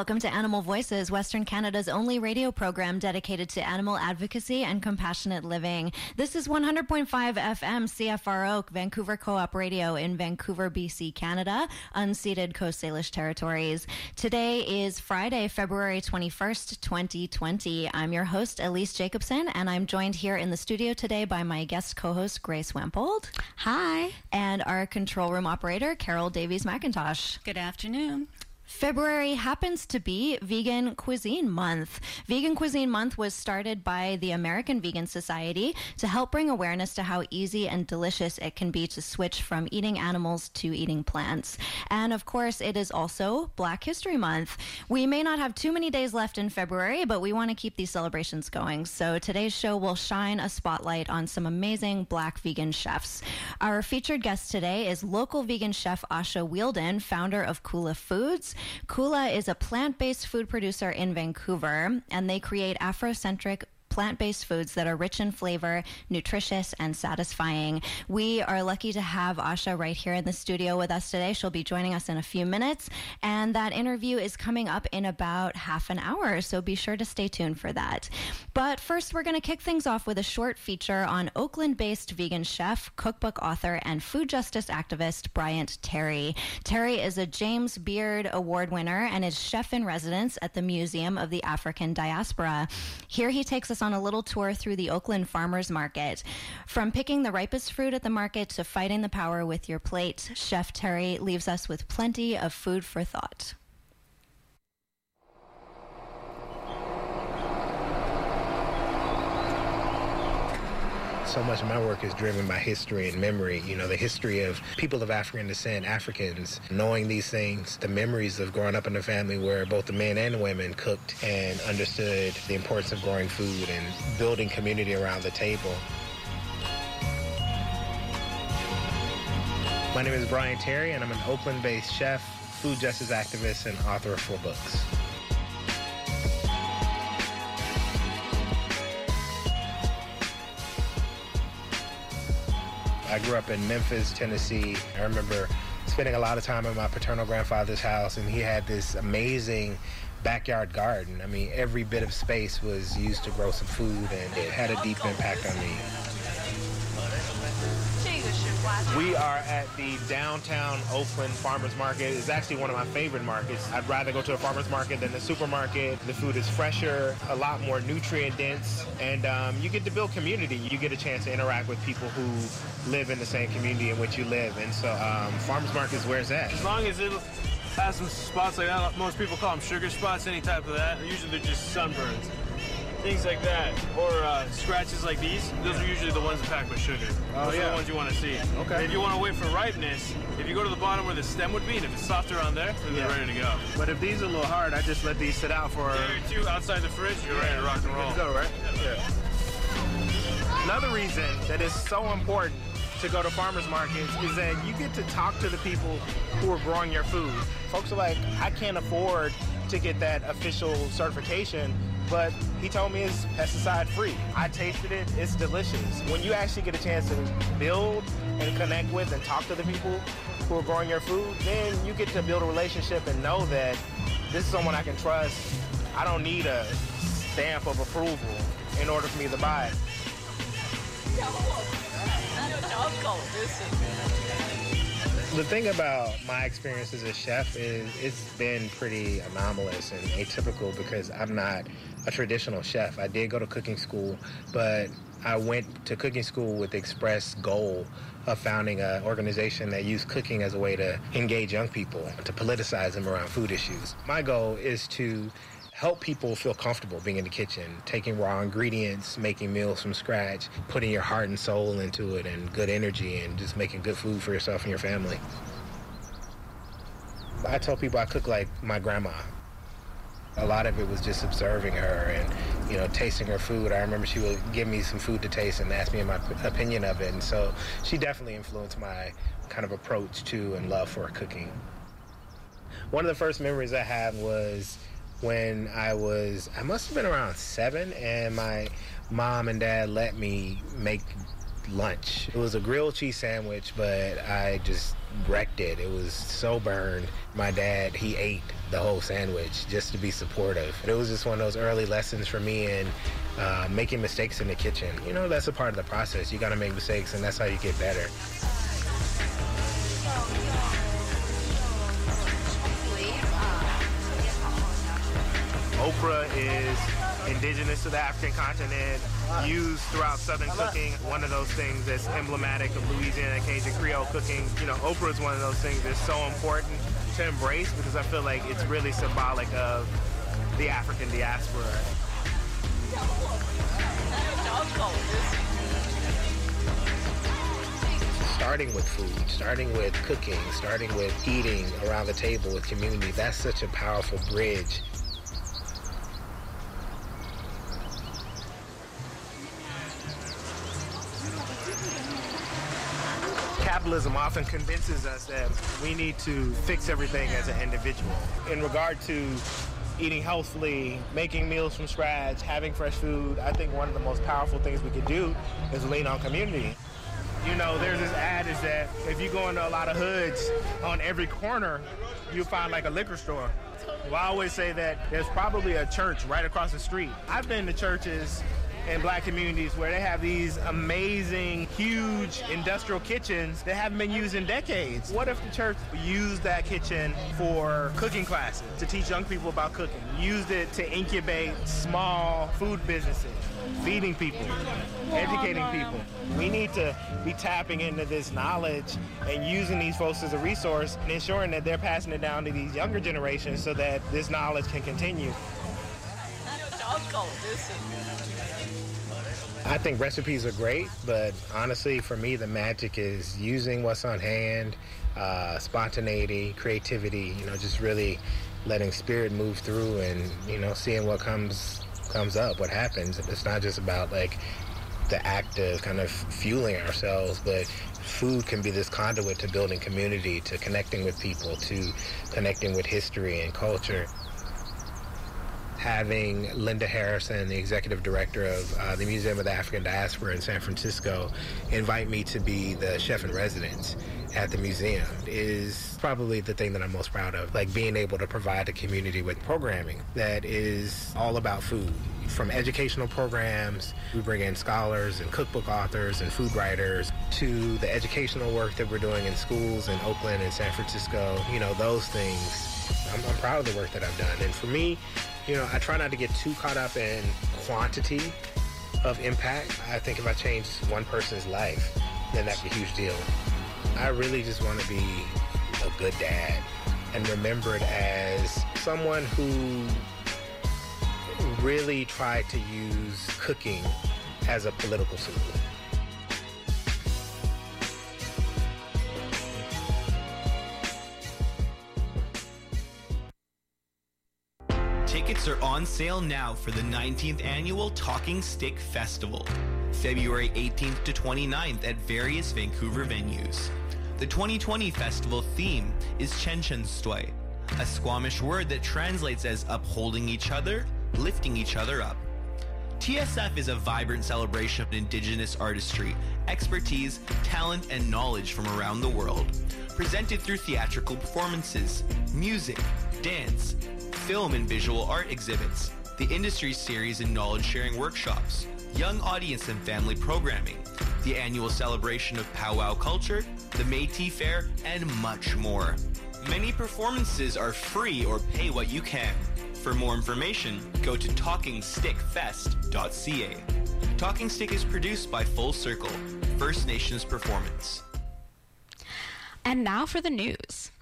Welcome to Animal Voices, Western Canada's only radio program dedicated to animal advocacy and compassionate living. This is 100.5 FM CFRO Vancouver Co-op Radio in Vancouver, BC, Canada, unceded Coast Salish territories. Today is Friday, February 21st, 2020. I'm your host, Elise Jacobson, and I'm joined here in the studio today by my guest co-host, Grace Wampold. Hi. And our control room operator, Carol Davies McIntosh. Good afternoon. February happens to be Vegan Cuisine Month. Vegan Cuisine Month was started by the American Vegan Society to help bring awareness to how easy and delicious it can be to switch from eating animals to eating plants. And of course, it is also Black History Month. We may not have too many days left in February, but we want to keep these celebrations going. So today's show will shine a spotlight on some amazing Black vegan chefs. Our featured guest today is local vegan chef Asha Wheeldon, founder of Kula Foods. Kula is a plant based food producer in Vancouver, and they create Afrocentric plant based foods that are rich in flavor, nutritious, and satisfying. We are lucky to have Asha right here in the studio with us today. She'll be joining us in a few minutes, and that interview is coming up in about half an hour, so be sure to stay tuned for that. But first, we're going to kick things off with a short feature on Oakland based vegan chef, cookbook author, and food justice activist Bryant Terry. Terry is a James Beard Award winner and is chef in residence at the Museum of the African Diaspora. Here he takes us on a little tour through the Oakland Farmers Market. From picking the ripest fruit at the market to fighting the power with your plate, Chef Terry leaves us with plenty of food for thought. So much of my work is driven by history and memory. You know, the history of people of African descent, Africans, knowing these things, the memories of growing up in a family where both the men and the women cooked and understood the importance of growing food and building community around the table. My name is Bryant Terry, and I'm an Oakland based chef, food justice activist, and author of four books. I grew up in Memphis, Tennessee. I remember spending a lot of time in my paternal grandfather's house, and he had this amazing backyard garden. I mean, every bit of space was used to grow some food, and it had a deep impact on me. We are at the downtown Oakland Farmers Market. It's actually one of my favorite markets. I'd rather go to a farmer's market than the supermarket. The food is fresher, a lot more nutrient dense, and um, you get to build community. You get a chance to interact with people who live in the same community in which you live. And so um, farmer's market is where it's at. As long as it has some spots like that, most people call them sugar spots, any type of that. Usually they're just sunburns things like that, or uh, scratches like these, those are usually the ones packed with sugar. Oh, those yeah. are the ones you want to see. Okay. And if you want to wait for ripeness, if you go to the bottom where the stem would be, and if it's softer on there, then Yeah. they're ready to go. But if these are a little hard, I just let these sit out for. There two outside the fridge, you're ready to rock and roll. Good go, right? Yeah. Another reason that is so important to go to farmers markets is that you get to talk to the people who are growing your food. Folks are like, I can't afford to get that official certification, but he told me it's pesticide free. I tasted it, it's delicious. When you actually get a chance to build and connect with and talk to the people who are growing your food, then you get to build a relationship and know that this is someone I can trust. I don't need a stamp of approval in order for me to buy it. The thing about my experience as a chef is it's been pretty anomalous and atypical because I'm not a traditional chef. I did go to cooking school, but I went to cooking school with the express goal of founding an organization that used cooking as a way to engage young people, to politicize them around food issues. My goal is to help people feel comfortable being in the kitchen, taking raw ingredients, making meals from scratch, putting your heart and soul into it and good energy and just making good food for yourself and your family. I tell people I cook like my grandma. A lot of it was just observing her and, you know, tasting her food. I remember she would give me some food to taste and ask me my opinion of it. And so she definitely influenced my kind of approach to and love for cooking. One of the first memories I have was when I was, I must have been around seven, and my mom and dad let me make lunch. It was a grilled cheese sandwich, but I just wrecked it. It was so burned. My dad, he ate the whole sandwich just to be supportive. It was just one of those early lessons for me in uh, making mistakes in the kitchen. You know, that's a part of the process. You got to make mistakes, and that's how you get better. Okra is indigenous to the African continent, used throughout Southern cooking. One of those things that's emblematic of Louisiana Cajun Creole cooking. You know, Okra is one of those things that's so important to embrace because I feel like it's really symbolic of the African diaspora. Starting with food, starting with cooking, starting with eating around the table with community, that's such a powerful bridge capitalism often convinces us that we need to fix everything as an individual. In regard to eating healthfully, making meals from scratch, having fresh food, I think one of the most powerful things we can do is lean on community. You know, there's this adage that if you go into a lot of hoods, on every corner, you find like a liquor store. Well, I always say that there's probably a church right across the street. I've been to churches in black communities where they have these amazing, huge industrial kitchens that haven't been used in decades. What if the church used that kitchen for cooking classes to teach young people about cooking? Used it to incubate small food businesses, feeding people, educating people. We need to be tapping into this knowledge and using these folks as a resource and ensuring that they're passing it down to these younger generations so that this knowledge can continue. I think recipes are great, but honestly, for me, the magic is using what's on hand, uh, spontaneity, creativity. You know, just really letting spirit move through, and you know, seeing what comes comes up, what happens. It's not just about like the act of kind of fueling ourselves, but food can be this conduit to building community, to connecting with people, to connecting with history and culture having Linda Harrison, the executive director of uh, the Museum of the African Diaspora in San Francisco, invite me to be the chef in residence at the museum is probably the thing that I'm most proud of. Like being able to provide the community with programming that is all about food. From educational programs, we bring in scholars and cookbook authors and food writers to the educational work that we're doing in schools in Oakland and San Francisco. You know, those things. I'm, I'm proud of the work that I've done. And for me, you know, I try not to get too caught up in quantity of impact. I think if I change one person's life, then that's a huge deal. I really just want to be a good dad and remembered as someone who really tried to use cooking as a political tool. Tickets are on sale now for the 19th annual Talking Stick Festival, February 18th to 29th at various Vancouver venues. The 2020 festival theme is Chenchenstoy, a Squamish word that translates as upholding each other, lifting each other up. TSF is a vibrant celebration of Indigenous artistry, expertise, talent, and knowledge from around the world. Presented through theatrical performances, music, dance, film and visual art exhibits, the industry series and knowledge sharing workshops, young audience and family programming, the annual celebration of powwow culture, the Métis Fair, and much more. Many performances are free or pay what you can. For more information, go to talkingstickfest.ca. Talking Stick is produced by Full Circle, First Nations Performance. And now for the news.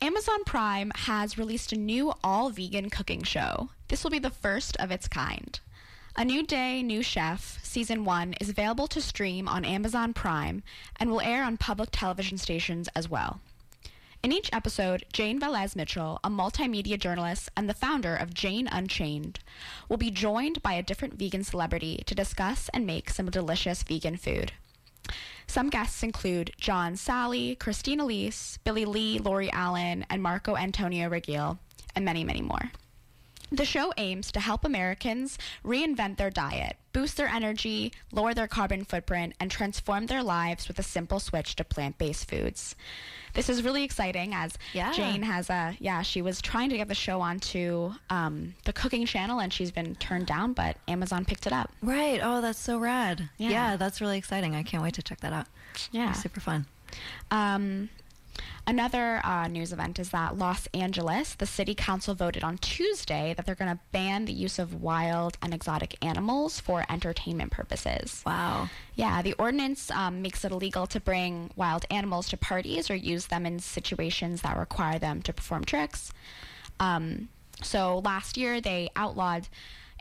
Amazon Prime has released a new all vegan cooking show. This will be the first of its kind. A New Day, New Chef, Season 1 is available to stream on Amazon Prime and will air on public television stations as well. In each episode, Jane Velez Mitchell, a multimedia journalist and the founder of Jane Unchained, will be joined by a different vegan celebrity to discuss and make some delicious vegan food. Some guests include John Salley, Christina Elise, Billy Lee, Lori Allen, and Marco Antonio Regil, and many, many more. The show aims to help Americans reinvent their diet, boost their energy, lower their carbon footprint, and transform their lives with a simple switch to plant based foods. This is really exciting as Yeah. Jane has a, yeah, she was trying to get the show onto um, the cooking channel and she's been turned down, but Amazon picked it up. Right. Oh, that's so rad. Yeah. Yeah, that's really exciting. I can't wait to check that out. Yeah. Super fun. Um, another uh, news event is that Los Angeles, the city council voted on Tuesday that they're going to ban the use of wild and exotic animals for entertainment purposes. Wow. Yeah, the ordinance um, makes it illegal to bring wild animals to parties or use them in situations that require them to perform tricks. Um, so last year they outlawed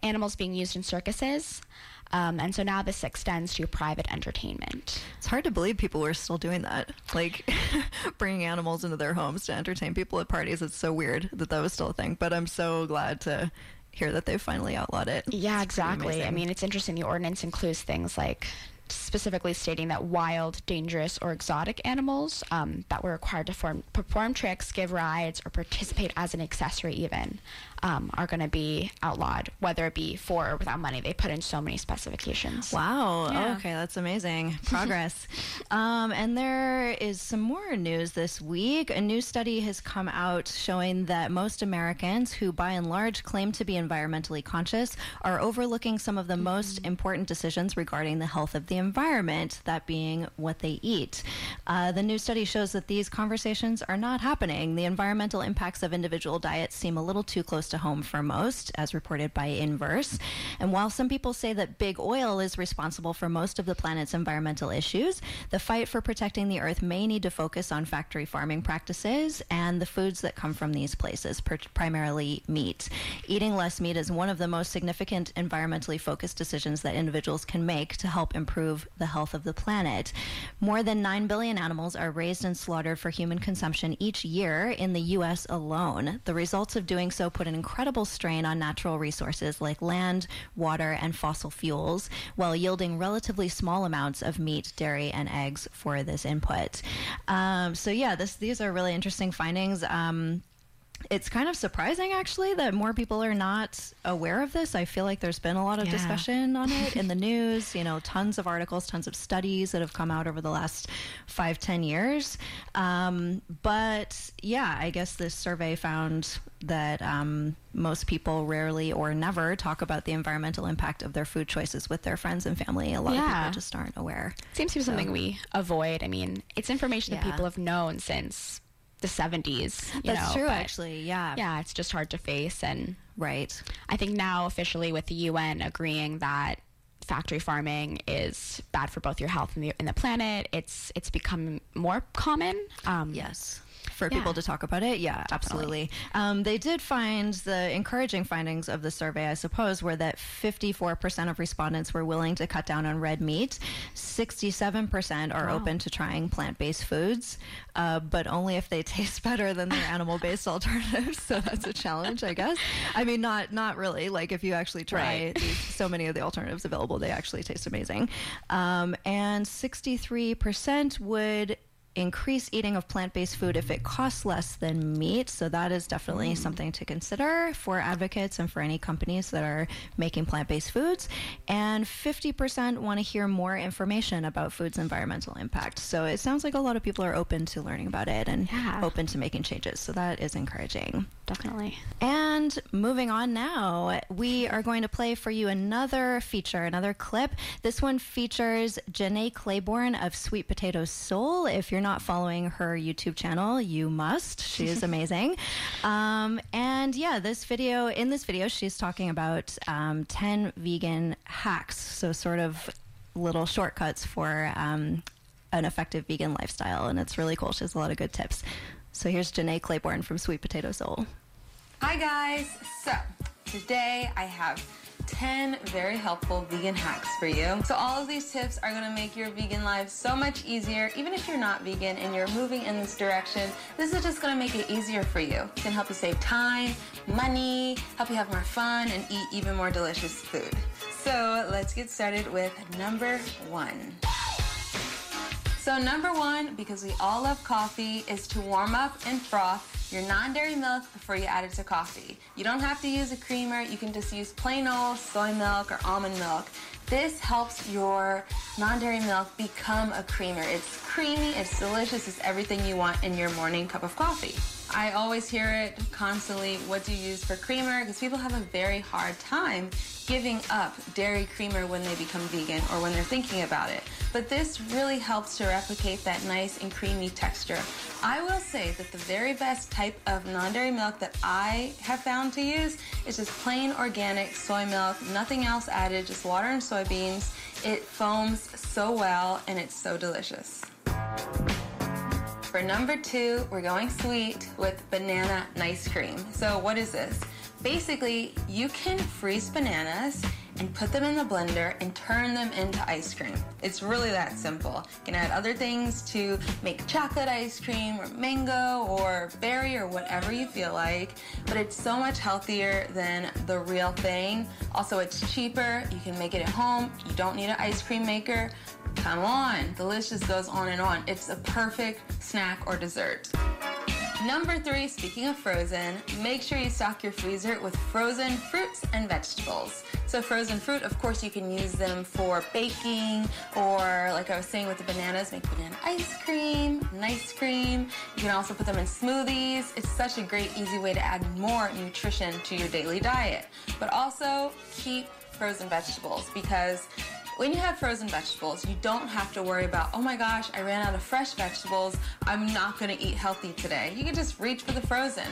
animals being used in circuses. Um, and so now this extends to private entertainment. It's hard to believe people were still doing that. Like bringing animals into their homes to entertain people at parties. It's so weird that that was still a thing. But I'm so glad to hear that they finally outlawed it. Yeah, It's exactly. I mean, it's interesting. The ordinance includes things like specifically stating that wild, dangerous, or exotic animals um, that were required to form, perform tricks, give rides, or participate as an accessory, even, um, are going to be outlawed, whether it be for or without money. They put in so many specifications. Wow. Yeah. Okay, that's amazing. Progress. um, and there is some more news this week. A new study has come out showing that most Americans who, by and large, claim to be environmentally conscious are overlooking some of the most important decisions regarding the health of the environment, that being what they eat. Uh, the new study shows that these conversations are not happening. The environmental impacts of individual diets seem a little too close to home for most, as reported by Inverse. And while some people say that big oil is responsible for most of the planet's environmental issues, the fight for protecting the earth may need to focus on factory farming practices and the foods that come from these places, per- primarily meat. Eating less meat is one of the most significant environmentally focused decisions that individuals can make to help improve the health of the planet. More than 9 billion animals are raised and slaughtered for human consumption each year in the U.S. alone. The results of doing so put an incredible strain on natural resources like land, water, and fossil fuels, while yielding relatively small amounts of meat, dairy, and eggs for this input. Um, so, yeah, this, these are really interesting findings. Um, it's kind of surprising actually that more people are not aware of this. I feel like there's been a lot of Yeah. discussion on it in the news, you know, tons of articles, tons of studies that have come out over the last five, ten years. Um, but yeah, I guess this survey found that um, most people rarely or never talk about the environmental impact of their food choices with their friends and family. A lot of people just aren't aware. Seems to be something we avoid. I mean, it's information that people have known since the 70s. You That's know, true, actually. Yeah. Yeah, it's just hard to face. And Right. I think now officially with the UN agreeing that factory farming is bad for both your health and the, and the planet, it's it's become more common. Um, Yes. For Yeah. people to talk about it, yeah, absolutely. Um, they did find the encouraging findings of the survey, I suppose, were that 54% of respondents were willing to cut down on red meat, 67% are open to trying plant based foods, uh, but only if they taste better than their animal based alternatives. So that's a challenge, I guess. I mean, not not really. Like if you actually try Right. these, so many of the alternatives available, they actually taste amazing. Um, and 63% would increase eating of plant-based food if it costs less than meat. So that is definitely mm. something to consider for advocates and for any companies that are making plant-based foods. And 50% want to hear more information about food's environmental impact. So it sounds like a lot of people are open to learning about it and Yeah. open to making changes. So that is encouraging definitely. and moving on now, we are going to play for you another feature, another clip. This one features Jenné Claiborne of Sweet Potato Soul. If you're not following her YouTube channel, you must. She is amazing. um, and yeah, this video, in this video, she's talking about um, 10 vegan hacks. So, sort of little shortcuts for um, an effective vegan lifestyle. And it's really cool. She has a lot of good tips. So, here's Jenné Claiborne from Sweet Potato Soul. Hi guys. So today I have 10 very helpful vegan hacks for you. So all of these tips are gonna make your vegan life so much easier. Even if you're not vegan and you're moving in this direction, this is just gonna make it easier for you. It can help you save time, money, help you have more fun, and eat even more delicious food. So let's get started with number one. So number one, because we all love coffee, is to warm up and froth your non-dairy milk before you add it to coffee. You don't have to use a creamer. You can just use plain old soy milk or almond milk. This helps your non-dairy milk become a creamer. It's creamy, it's delicious, it's everything you want in your morning cup of coffee. I always hear it constantly, what do you use for creamer? Because people have a very hard time giving up dairy creamer when they become vegan or when they're thinking about it. But this really helps to replicate that nice and creamy texture. I will say that the very best type of non-dairy milk that I have found to use is just plain organic soy milk, nothing else added, just water and soybeans. It foams so well and it's so delicious. For number two, we're going sweet with banana ice cream. So what is this? Basically, you can freeze bananas and put them in the blender and turn them into ice cream. It's really that simple. You can add other things to make chocolate ice cream or mango or berry or whatever you feel like, but it's so much healthier than the real thing. Also, it's cheaper. You can make it at home. You don't need an ice cream maker. Come on, the list just goes on and on. It's a perfect snack or dessert. Number three, speaking of frozen, make sure you stock your freezer with frozen fruits and vegetables. So frozen fruit, of course, you can use them for baking or like I was saying with the bananas, make banana ice cream, nice cream. You can also put them in smoothies. It's such a great, easy way to add more nutrition to your daily diet. But also keep frozen vegetables because when you have frozen vegetables, you don't have to worry about, oh my gosh, I ran out of fresh vegetables. I'm not going to eat healthy today. You can just reach for the frozen.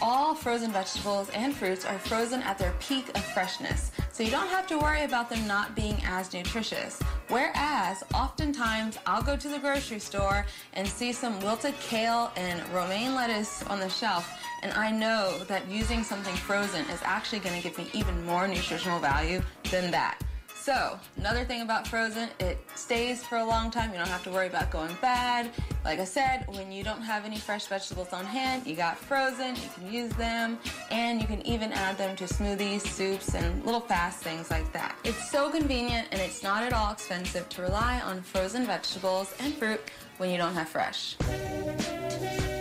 All frozen vegetables and fruits are frozen at their peak of freshness, so you don't have to worry about them not being as nutritious. Whereas, oftentimes, I'll go to the grocery store and see some wilted kale and romaine lettuce on the shelf, and I know that using something frozen is actually going to give me even more nutritional value than that. So, another thing about frozen, it stays for a long time. You don't have to worry about going bad. Like I said, when you don't have any fresh vegetables on hand, you got frozen, you can use them, and you can even add them to smoothies, soups, and little fast things like that. It's so convenient and it's not at all expensive to rely on frozen vegetables and fruit when you don't have fresh.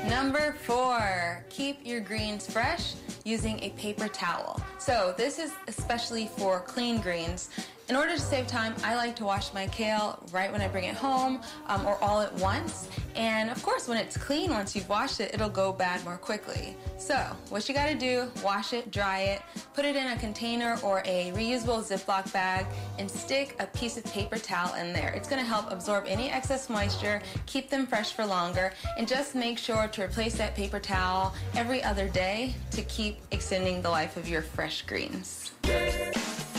Number four, keep your greens fresh using a paper towel. So this is especially for clean greens. In order to save time, I like to wash my kale right when I bring it home um, or all at once. And of course, when it's clean, once you've washed it, it'll go bad more quickly. So what you gotta do, wash it, dry it, put it in a container or a reusable Ziploc bag and stick a piece of paper towel in there. It's gonna help absorb any excess moisture, keep them fresh for longer, and just make sure to replace that paper towel every other day to keep extending the life of your fresh greens.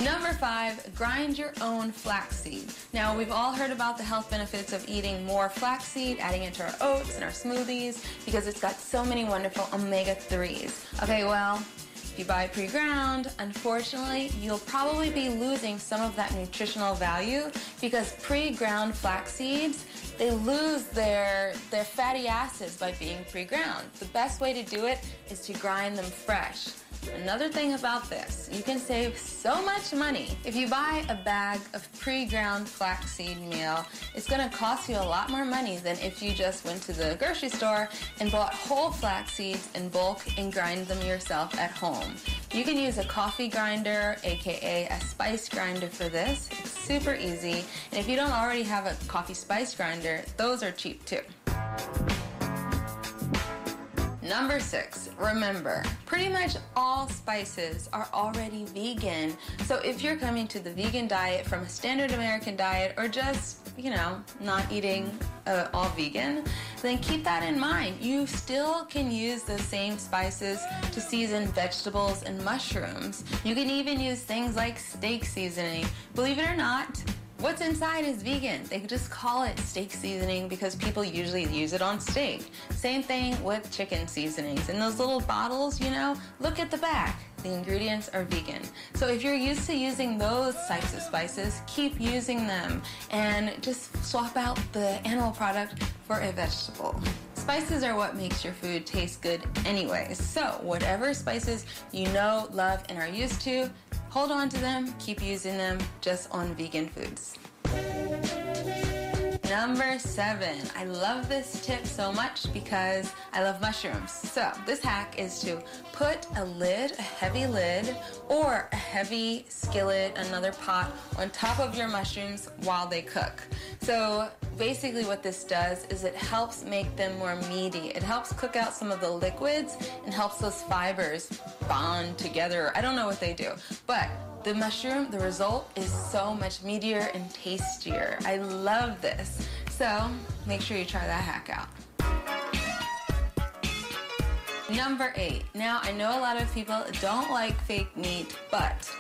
Number five, grind your own flaxseed. Now, we've all heard about the health benefits of eating more flaxseed, adding it to our oats and our smoothies, because it's got so many wonderful omega-3s. Okay, well, if you buy pre-ground, unfortunately, you'll probably be losing some of that nutritional value because pre-ground flax seeds, they lose their, their fatty acids by being pre-ground. The best way to do it is to grind them fresh. Another thing about this, you can save so much money. If you buy a bag of pre-ground flaxseed meal, it's gonna cost you a lot more money than if you just went to the grocery store and bought whole flax seeds in bulk and grind them yourself at home. You can use a coffee grinder, aka a spice grinder for this. It's super easy. And if you don't already have a coffee spice grinder, those are cheap too. Number six, remember, pretty much all spices are already vegan. So if you're coming to the vegan diet from a standard American diet or just, you know, not eating uh, all vegan, then keep that in mind. You still can use the same spices to season vegetables and mushrooms. You can even use things like steak seasoning. Believe it or not, What's inside is vegan. They just call it steak seasoning because people usually use it on steak. Same thing with chicken seasonings. In those little bottles, you know, look at the back. The ingredients are vegan. So if you're used to using those types of spices, keep using them and just swap out the animal product for a vegetable. Spices are what makes your food taste good anyway. So whatever spices you know, love, and are used to, hold on to them, keep using them just on vegan foods. Number seven. I love this tip so much because I love mushrooms. So this hack is to put a lid, a heavy lid, or a heavy skillet, another pot, on top of your mushrooms while they cook. So basically what this does is it helps make them more meaty. It helps cook out some of the liquids and helps those fibers bond together. I don't know what they do, but the mushroom, the result is so much meatier and tastier. I love this. So make sure you try that hack out. Number eight. Now, I know a lot of people don't like fake meat, but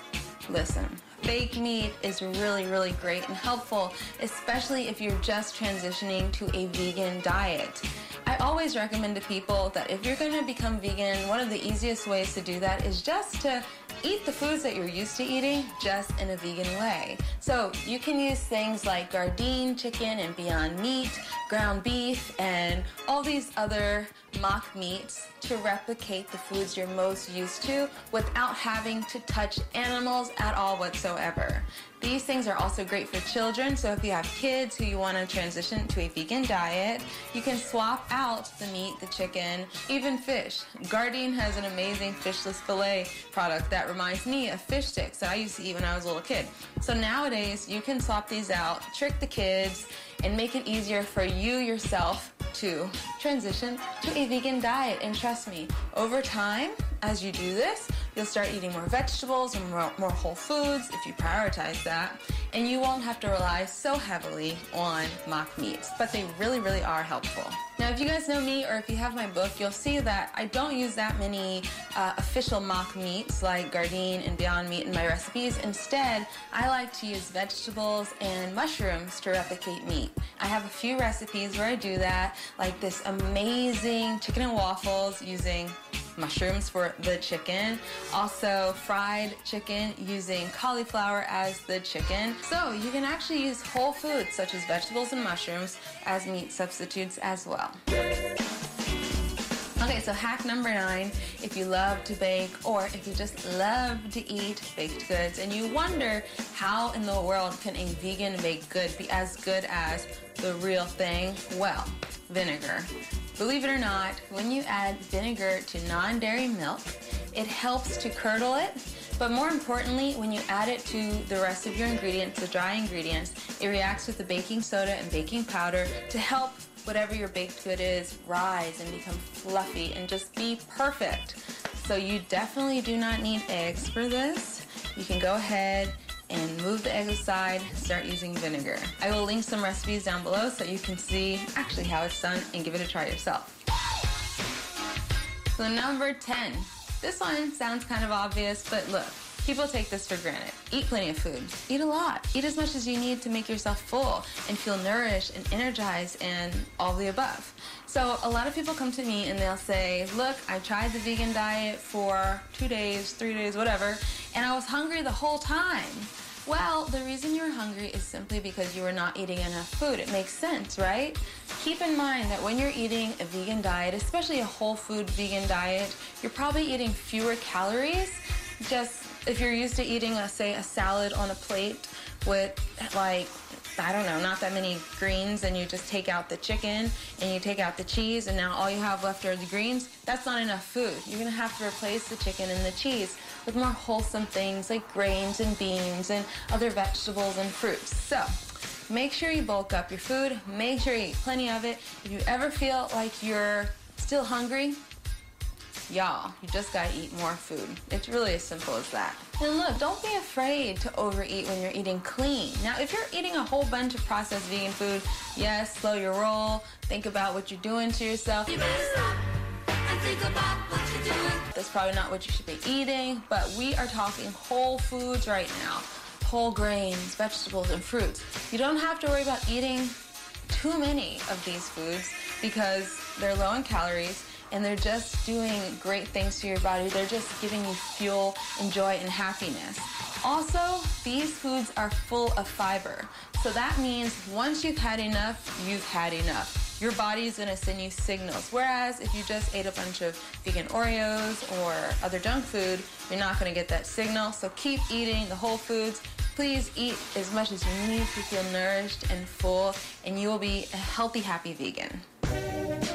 listen, fake meat is really, really great and helpful, especially if you're just transitioning to a vegan diet. I always recommend to people that if you're going to become vegan, one of the easiest ways to do that is just to eat the foods that you're used to eating just in a vegan way. So you can use things like Gardein chicken and Beyond Meat, ground beef, and all these other mock meats to replicate the foods you're most used to without having to touch animals at all whatsoever. These things are also great for children, so if you have kids who you want to transition to a vegan diet, you can swap out the meat, the chicken, even fish. Gardein has an amazing fishless filet product that reminds me of fish sticks that I used to eat when I was a little kid. So nowadays, you can swap these out, trick the kids, and make it easier for you yourself to transition to a vegan diet. And trust me, over time, as you do this, you'll start eating more vegetables and more, more, whole foods if you prioritize that. And you won't have to rely so heavily on mock meats. But they really, really are helpful. Now, if you guys know me or if you have my book, you'll see that I don't use that many uh, official mock meats like Gardein and Beyond Meat in my recipes. Instead, I like to use vegetables and mushrooms to replicate meat. I have a few recipes where I do that, like this amazing chicken and waffles using mushrooms for the chicken. Also fried chicken using cauliflower as the chicken. So you can actually use whole foods such as vegetables and mushrooms as meat substitutes as well. Okay, so hack number nine, if you love to bake or if you just love to eat baked goods and you wonder how in the world can a vegan baked good be as good as the real thing, well, vinegar. Believe it or not, when you add vinegar to non-dairy milk, it helps to curdle it, but more importantly, when you add it to the rest of your ingredients, the dry ingredients, it reacts with the baking soda and baking powder to help whatever your baked good is rise and become fluffy and just be perfect. So you definitely do not need eggs for this. You can go ahead and move the eggs aside, start using vinegar. I will link some recipes down below so you can see actually how it's done and give it a try yourself. So number 10. This one sounds kind of obvious, but look, people take this for granted. Eat plenty of food. Eat a lot. Eat as much as you need to make yourself full and feel nourished and energized and all the above. So a lot of people come to me and they'll say, look, I tried the vegan diet for two days, three days, whatever, and I was hungry the whole time. Well, the reason you're hungry is simply because you are not eating enough food. It makes sense, right? Keep in mind that when you're eating a vegan diet, especially a whole food vegan diet, you're probably eating fewer calories. Just if you're used to eating, a, say, a salad on a plate with like I don't know, not that many greens, and you just take out the chicken and you take out the cheese, and now all you have left are the greens, that's not enough food. You're gonna have to replace the chicken and the cheese with more wholesome things like grains and beans and other vegetables and fruits. So, make sure you bulk up your food, make sure you eat plenty of it. If you ever feel like you're still hungry, Y'all, you just gotta eat more food. It's really as simple as that. And look, don't be afraid to overeat when you're eating clean. Now, if you're eating a whole bunch of processed vegan food, yes, slow your roll. Think about what you're doing to yourself. You That's probably not what you should be eating, but we are talking whole foods right now whole grains, vegetables, and fruits. You don't have to worry about eating too many of these foods because they're low in calories and they're just doing great things to your body. They're just giving you fuel and joy and happiness. Also, these foods are full of fiber. So that means once you've had enough, you've had enough. Your body's gonna send you signals. Whereas if you just ate a bunch of vegan Oreos or other junk food, you're not gonna get that signal. So keep eating the whole foods. Please eat as much as you need to feel nourished and full, and you will be a healthy, happy vegan.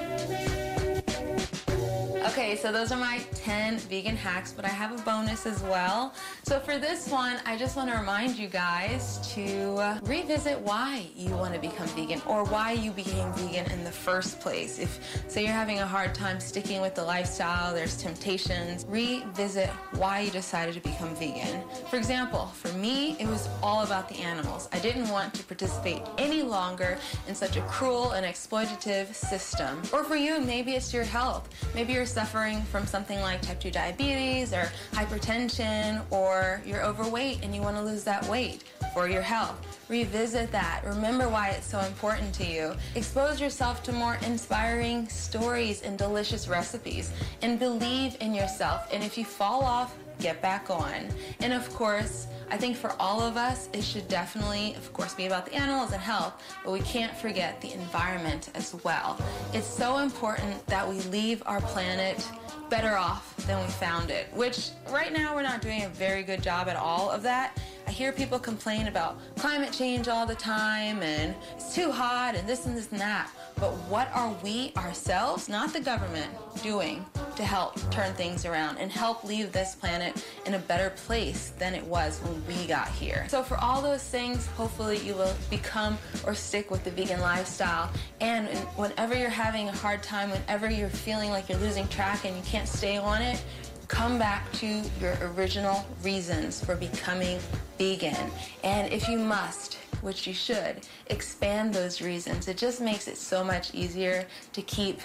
Okay, so those are my 10 vegan hacks, but I have a bonus as well. So for this one, I just want to remind you guys to revisit why you want to become vegan or why you became vegan in the first place. If say you're having a hard time sticking with the lifestyle, there's temptations, revisit why you decided to become vegan. For example, for me, it was all about the animals. I didn't want to participate any longer in such a cruel and exploitative system. Or for you, maybe it's your health. Maybe you're suffering from something like type 2 diabetes or hypertension, or you're overweight and you want to lose that weight for your health. Revisit that. Remember why it's so important to you. Expose yourself to more inspiring stories and delicious recipes, and believe in yourself. And if you fall off, get back on. And of course, I think for all of us, it should definitely, of course, be about the animals and health, but we can't forget the environment as well. It's so important that we leave our planet better off than we found it, which right now we're not doing a very good job at all of that. I hear people complain about climate change all the time and it's too hot and this and this and that. But what are we ourselves, not the government, doing to help turn things around and help leave this planet in a better place than it was when we got here? So, for all those things, hopefully you will become or stick with the vegan lifestyle. And whenever you're having a hard time, whenever you're feeling like you're losing track and you can't stay on it, come back to your original reasons for becoming vegan. And if you must, which you should, expand those reasons. It just makes it so much easier to keep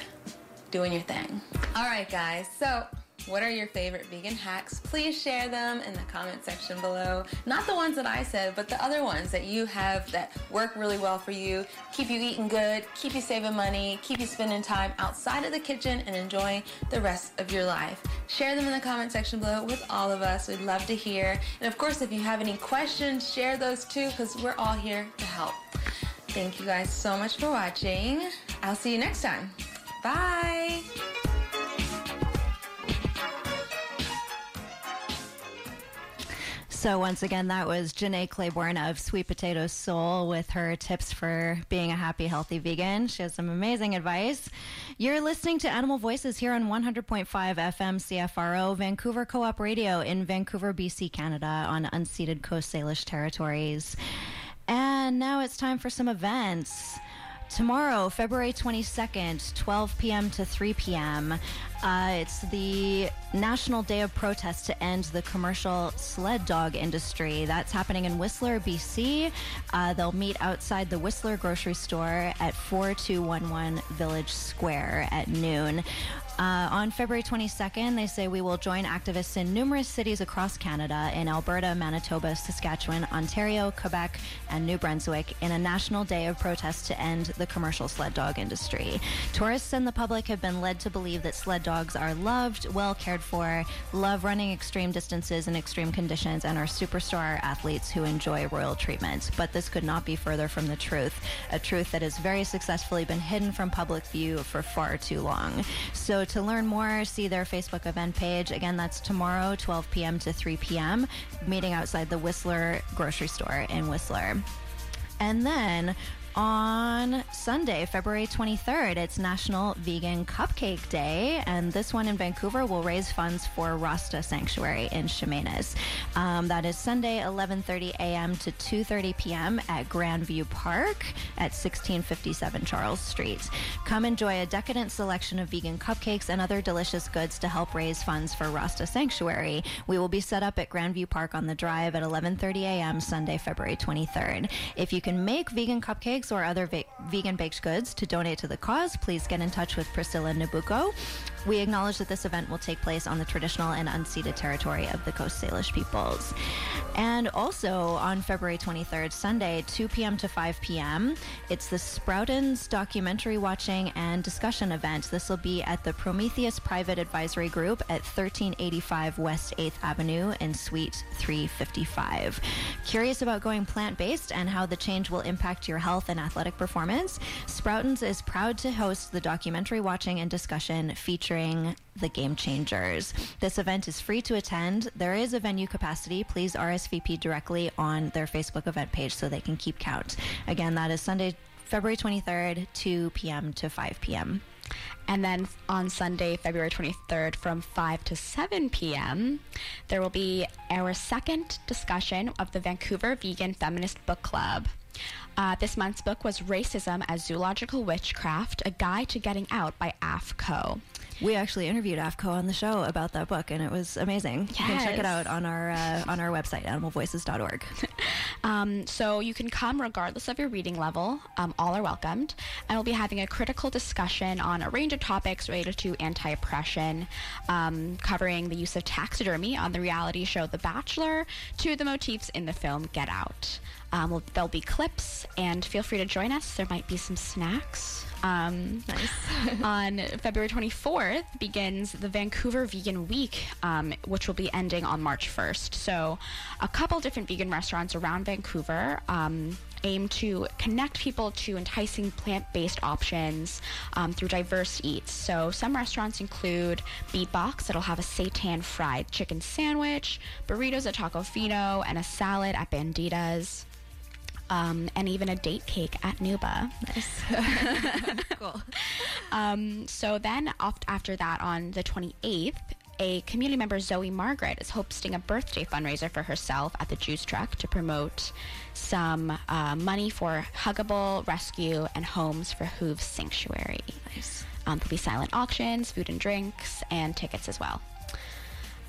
doing your thing. All right, guys. So, what are your favorite vegan hacks? Please share them in the comment section below. Not the ones that I said, but the other ones that you have that work really well for you, keep you eating good, keep you saving money, keep you spending time outside of the kitchen and enjoying the rest of your life. Share them in the comment section below with all of us. We'd love to hear. And of course, if you have any questions, share those too because we're all here to help. Thank you guys so much for watching. I'll see you next time. Bye. So once again, that was Jenné Claiborne of Sweet Potato Soul with her tips for being a happy, healthy vegan. She has some amazing advice. You're listening to Animal Voices here on 100.5 FM CFRO, Vancouver Co-op Radio in Vancouver, BC, Canada, on unceded Coast Salish territories. And now it's time for some events. Tomorrow, February 22nd, 12 p.m. to 3 p.m., uh, it's the National Day of Protest to end the commercial sled dog industry. That's happening in Whistler, BC. Uh, they'll meet outside the Whistler grocery store at 4211 Village Square at noon. Uh, on February 22nd, they say we will join activists in numerous cities across Canada in Alberta, Manitoba, Saskatchewan, Ontario, Quebec, and New Brunswick in a national day of protest to end the commercial sled dog industry. Tourists and the public have been led to believe that sled dogs are loved, well cared for, love running extreme distances in extreme conditions, and are superstar athletes who enjoy royal treatment. But this could not be further from the truth, a truth that has very successfully been hidden from public view for far too long. So to learn more, see their Facebook event page. Again, that's tomorrow, 12 p.m. to 3 p.m., meeting outside the Whistler grocery store in Whistler. And then on Sunday, February 23rd. It's National Vegan Cupcake Day, and this one in Vancouver will raise funds for Rasta Sanctuary in Chemainus. Um, that is Sunday, 11:30 a.m. to 2:30 p.m. at Grandview Park at 1657 Charles Street. Come enjoy a decadent selection of vegan cupcakes and other delicious goods to help raise funds for Rasta Sanctuary. We will be set up at Grandview Park on the Drive at 11:30 a.m. Sunday, February 23rd. If you can make vegan cupcakes or other ve- vegan baked goods to donate to the cause, please get in touch with Priscilla Nabucco. We acknowledge that this event will take place on the traditional and unceded territory of the Coast Salish peoples. And also on February 23rd, Sunday, 2 p.m. to 5 p.m., it's the Sproutons documentary watching and discussion event. This will be at the Prometheus Private Advisory Group at 1385 West 8th Avenue in Suite 355. Curious about going plant based and how the change will impact your health and athletic performance? Sproutons is proud to host the documentary watching and discussion featuring the Game Changers. This event is free to attend. There is a venue capacity. Please RSVP directly on their Facebook event page so they can keep count. Again, that is Sunday, February 23rd, 2 p.m. to 5 p.m. And then on Sunday, February 23rd, from 5 to 7 p.m., there will be our second discussion of the Vancouver Vegan Feminist Book Club. Uh, this month's book was Racism as Zoological Witchcraft A Guide to Getting Out by Aph Ko. We actually interviewed Aph Ko on the show about that book, and it was amazing. You can check it out on our uh, on our website, animalvoices.org. Um, so you can come regardless of your reading level. Um, all are welcomed. And we'll be having a critical discussion on a range of topics related to anti-oppression, um, covering the use of taxidermy on the reality show The Bachelor to the motifs in the film Get Out. Um, we'll, there'll be clips, and feel free to join us. There might be some snacks. Um, nice. on February 24th begins the Vancouver Vegan Week, um, which will be ending on March 1st. So, a couple different vegan restaurants around Vancouver um, aim to connect people to enticing plant-based options um, through diverse eats. So, some restaurants include Beatbox, that'll have a seitan fried chicken sandwich, burritos at Tacofino, and a salad at Bandidas. Um, and even a date cake at Nuba. Nice. cool. Um, so then, oft- after that, on the 28th, a community member, Zoe Margaret, is hosting a birthday fundraiser for herself at the Juice Truck to promote some uh, money for Hugabull Rescue and Homes for Hooves Sanctuary. Nice. Um, there'll be silent auctions, food and drinks, and tickets as well.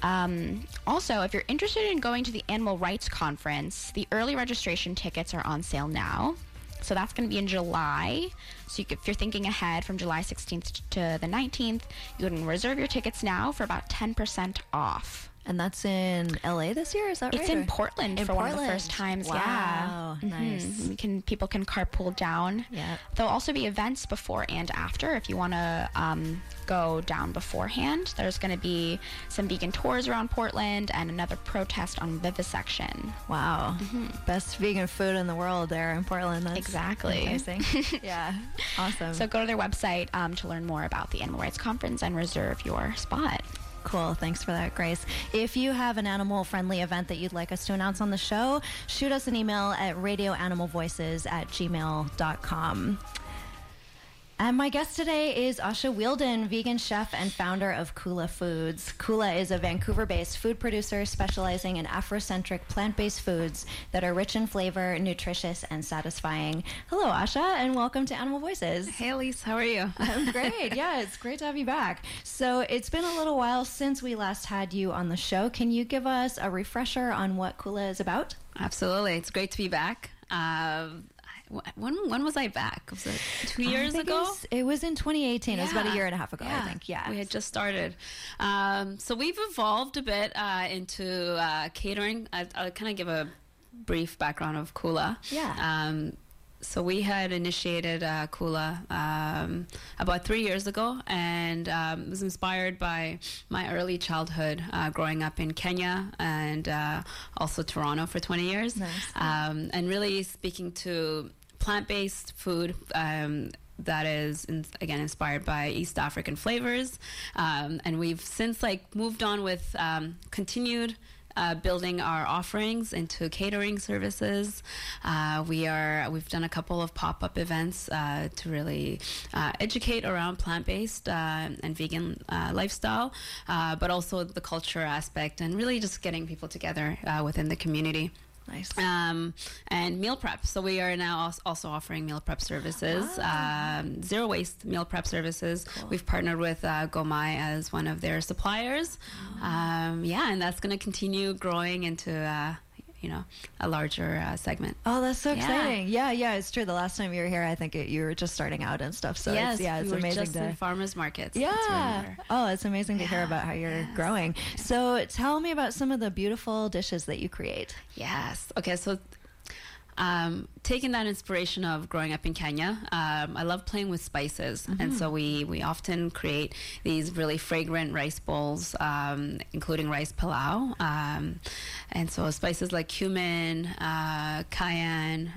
Um, also, if you're interested in going to the Animal Rights Conference, the early registration tickets are on sale now. So that's going to be in July. So you if you're thinking ahead from July 16th to the 19th, you can reserve your tickets now for about 10% off. And that's in LA this year, is that right? It's in Portland In for one of the first times. Wow, Yeah, nice. Mhm. We can people can carpool down. Yeah. There'll also be events before and after if you want to um, go down beforehand. There's going to be some vegan tours around Portland and another protest on vivisection. Wow. Best vegan food in the world there in Portland. That's Exactly. Amazing. yeah. Awesome. So go to their website um, to learn more about the Animal Rights Conference and reserve your spot. Cool. Thanks for that, Grace. If you have an animal friendly event that you'd like us to announce on the show, shoot us an email at radioanimalvoices at gmail.com. And my guest today is Asha Wheeldon, vegan chef and founder of Kula Foods. Kula is a Vancouver based food producer specializing in Afrocentric plant based foods that are rich in flavor, nutritious, and satisfying. Hello, Asha, and welcome to Animal Voices. Hey, Elise, how are you? I'm great. Yeah, it's great to have you back. So it's been a little while since we last had you on the show. Can you give us a refresher on what Kula is about? Absolutely. It's great to be back. Um, when when was I back? Was it two years ago? It was, it was in 2018. It was about a Yeah. year and a half ago, I think. Yeah. We had just started. Um, so we've evolved a bit uh, into uh, catering. I, I'll kind of give a brief background of Kula. Yeah. Um, so we had initiated uh, Kula um, about three years ago, and um, was inspired by my early childhood, uh, growing up in Kenya and uh, also Toronto for 20 years, Nice. um, and really speaking to plant-based food. Um, that is in, again inspired by East African flavors, um, and we've since like moved on with um, continued uh, building our offerings into catering services. Uh, we are we've done a couple of pop up events uh, to really uh, educate around plant based uh, and vegan uh, lifestyle, but also the culture aspect and really just getting people together within the community. Nice. Um, and meal prep. So we are now also offering meal prep services, um, zero waste meal prep services. We've partnered with uh, Gomai as one of their suppliers. Um, yeah, and that's going to continue growing into. Uh, you know a larger uh, segment. Oh, that's so Yeah. exciting! Yeah, yeah, it's true. The last time you were here, I think it, you were just starting out and stuff. So yes, it's, yeah, it's we amazing just to. in farmers markets. Yeah. Oh, it's amazing to hear about how you're growing. So tell me about some of the beautiful dishes that you create. Yes. Okay. So, um, taking that inspiration of growing up in Kenya, um, I love playing with spices, and so we we often create these really fragrant rice bowls, um, including rice pilau, um, and so spices like cumin, uh, cayenne.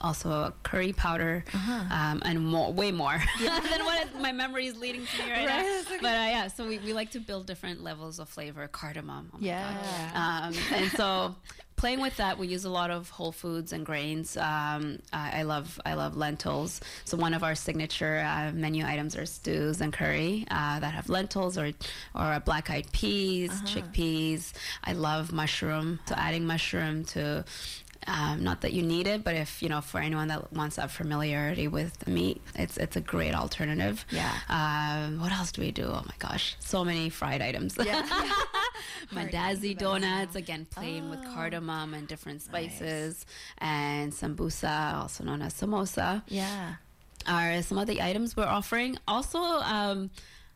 Also curry powder um, and more, way more than what my memory is leading to me right, Right, now. okay. But uh, yeah, so we, we like to build different levels of flavor. Cardamom, oh Yeah. Um, and so playing with that, we use a lot of whole foods and grains. Um, I, I love I love lentils. So one of our signature uh, menu items are stews and curry uh, that have lentils or or black eyed peas, chickpeas. I love mushroom. So adding mushroom to um, not that you need it, but if you know, for anyone that wants that familiarity with the meat, it's it's a great alternative. Yeah. Um, what else do we do? Oh my gosh, so many fried items. Yeah. Mandazi donuts, again, plain with cardamom and different spices, and sambusa, also known as samosa Yeah. are some of the items we're offering. Also, um,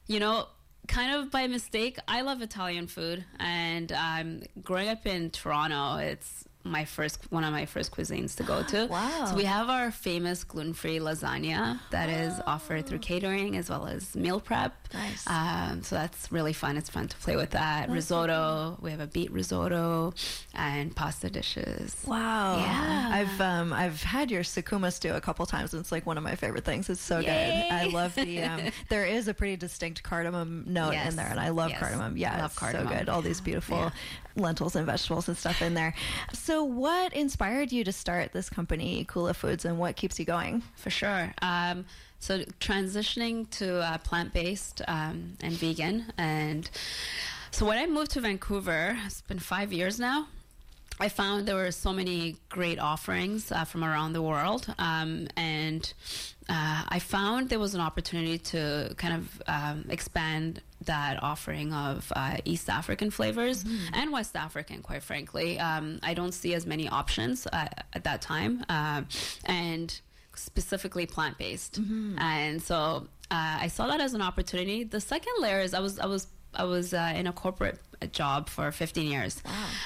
you know, kind of by mistake, I love Italian food, and um, growing up in Toronto, it's my first one of my first cuisines to go to. Wow. So we have our famous gluten-free lasagna that is offered through catering as well as meal prep. Nice. Um, so that's really fun. It's fun to play with that. risotto. We have a beet risotto and pasta dishes. Wow. Yeah. I've um I've had your sukuma stew a couple times and it's like one of my favorite things. It's so Yay. good. I love the um there is a pretty distinct cardamom note Yes. in there and I love Yes. cardamom. Yeah. Love it's cardamom. so good. All these beautiful lentils and vegetables and stuff in there. So what inspired you to start this company, Kula Foods, and what keeps you going? For sure. Um, so transitioning to uh, plant-based um, and vegan, and so when I moved to Vancouver, it's been five years now. I found there were so many great offerings uh, from around the world, um, and uh, I found there was an opportunity to kind of um, expand that offering of uh, East African flavors and West African. Quite frankly, um, I don't see as many options uh, at that time, uh, and specifically plant based. And so uh, I saw that as an opportunity. The second layer is I was I was I was uh, in a corporate job for 15 years.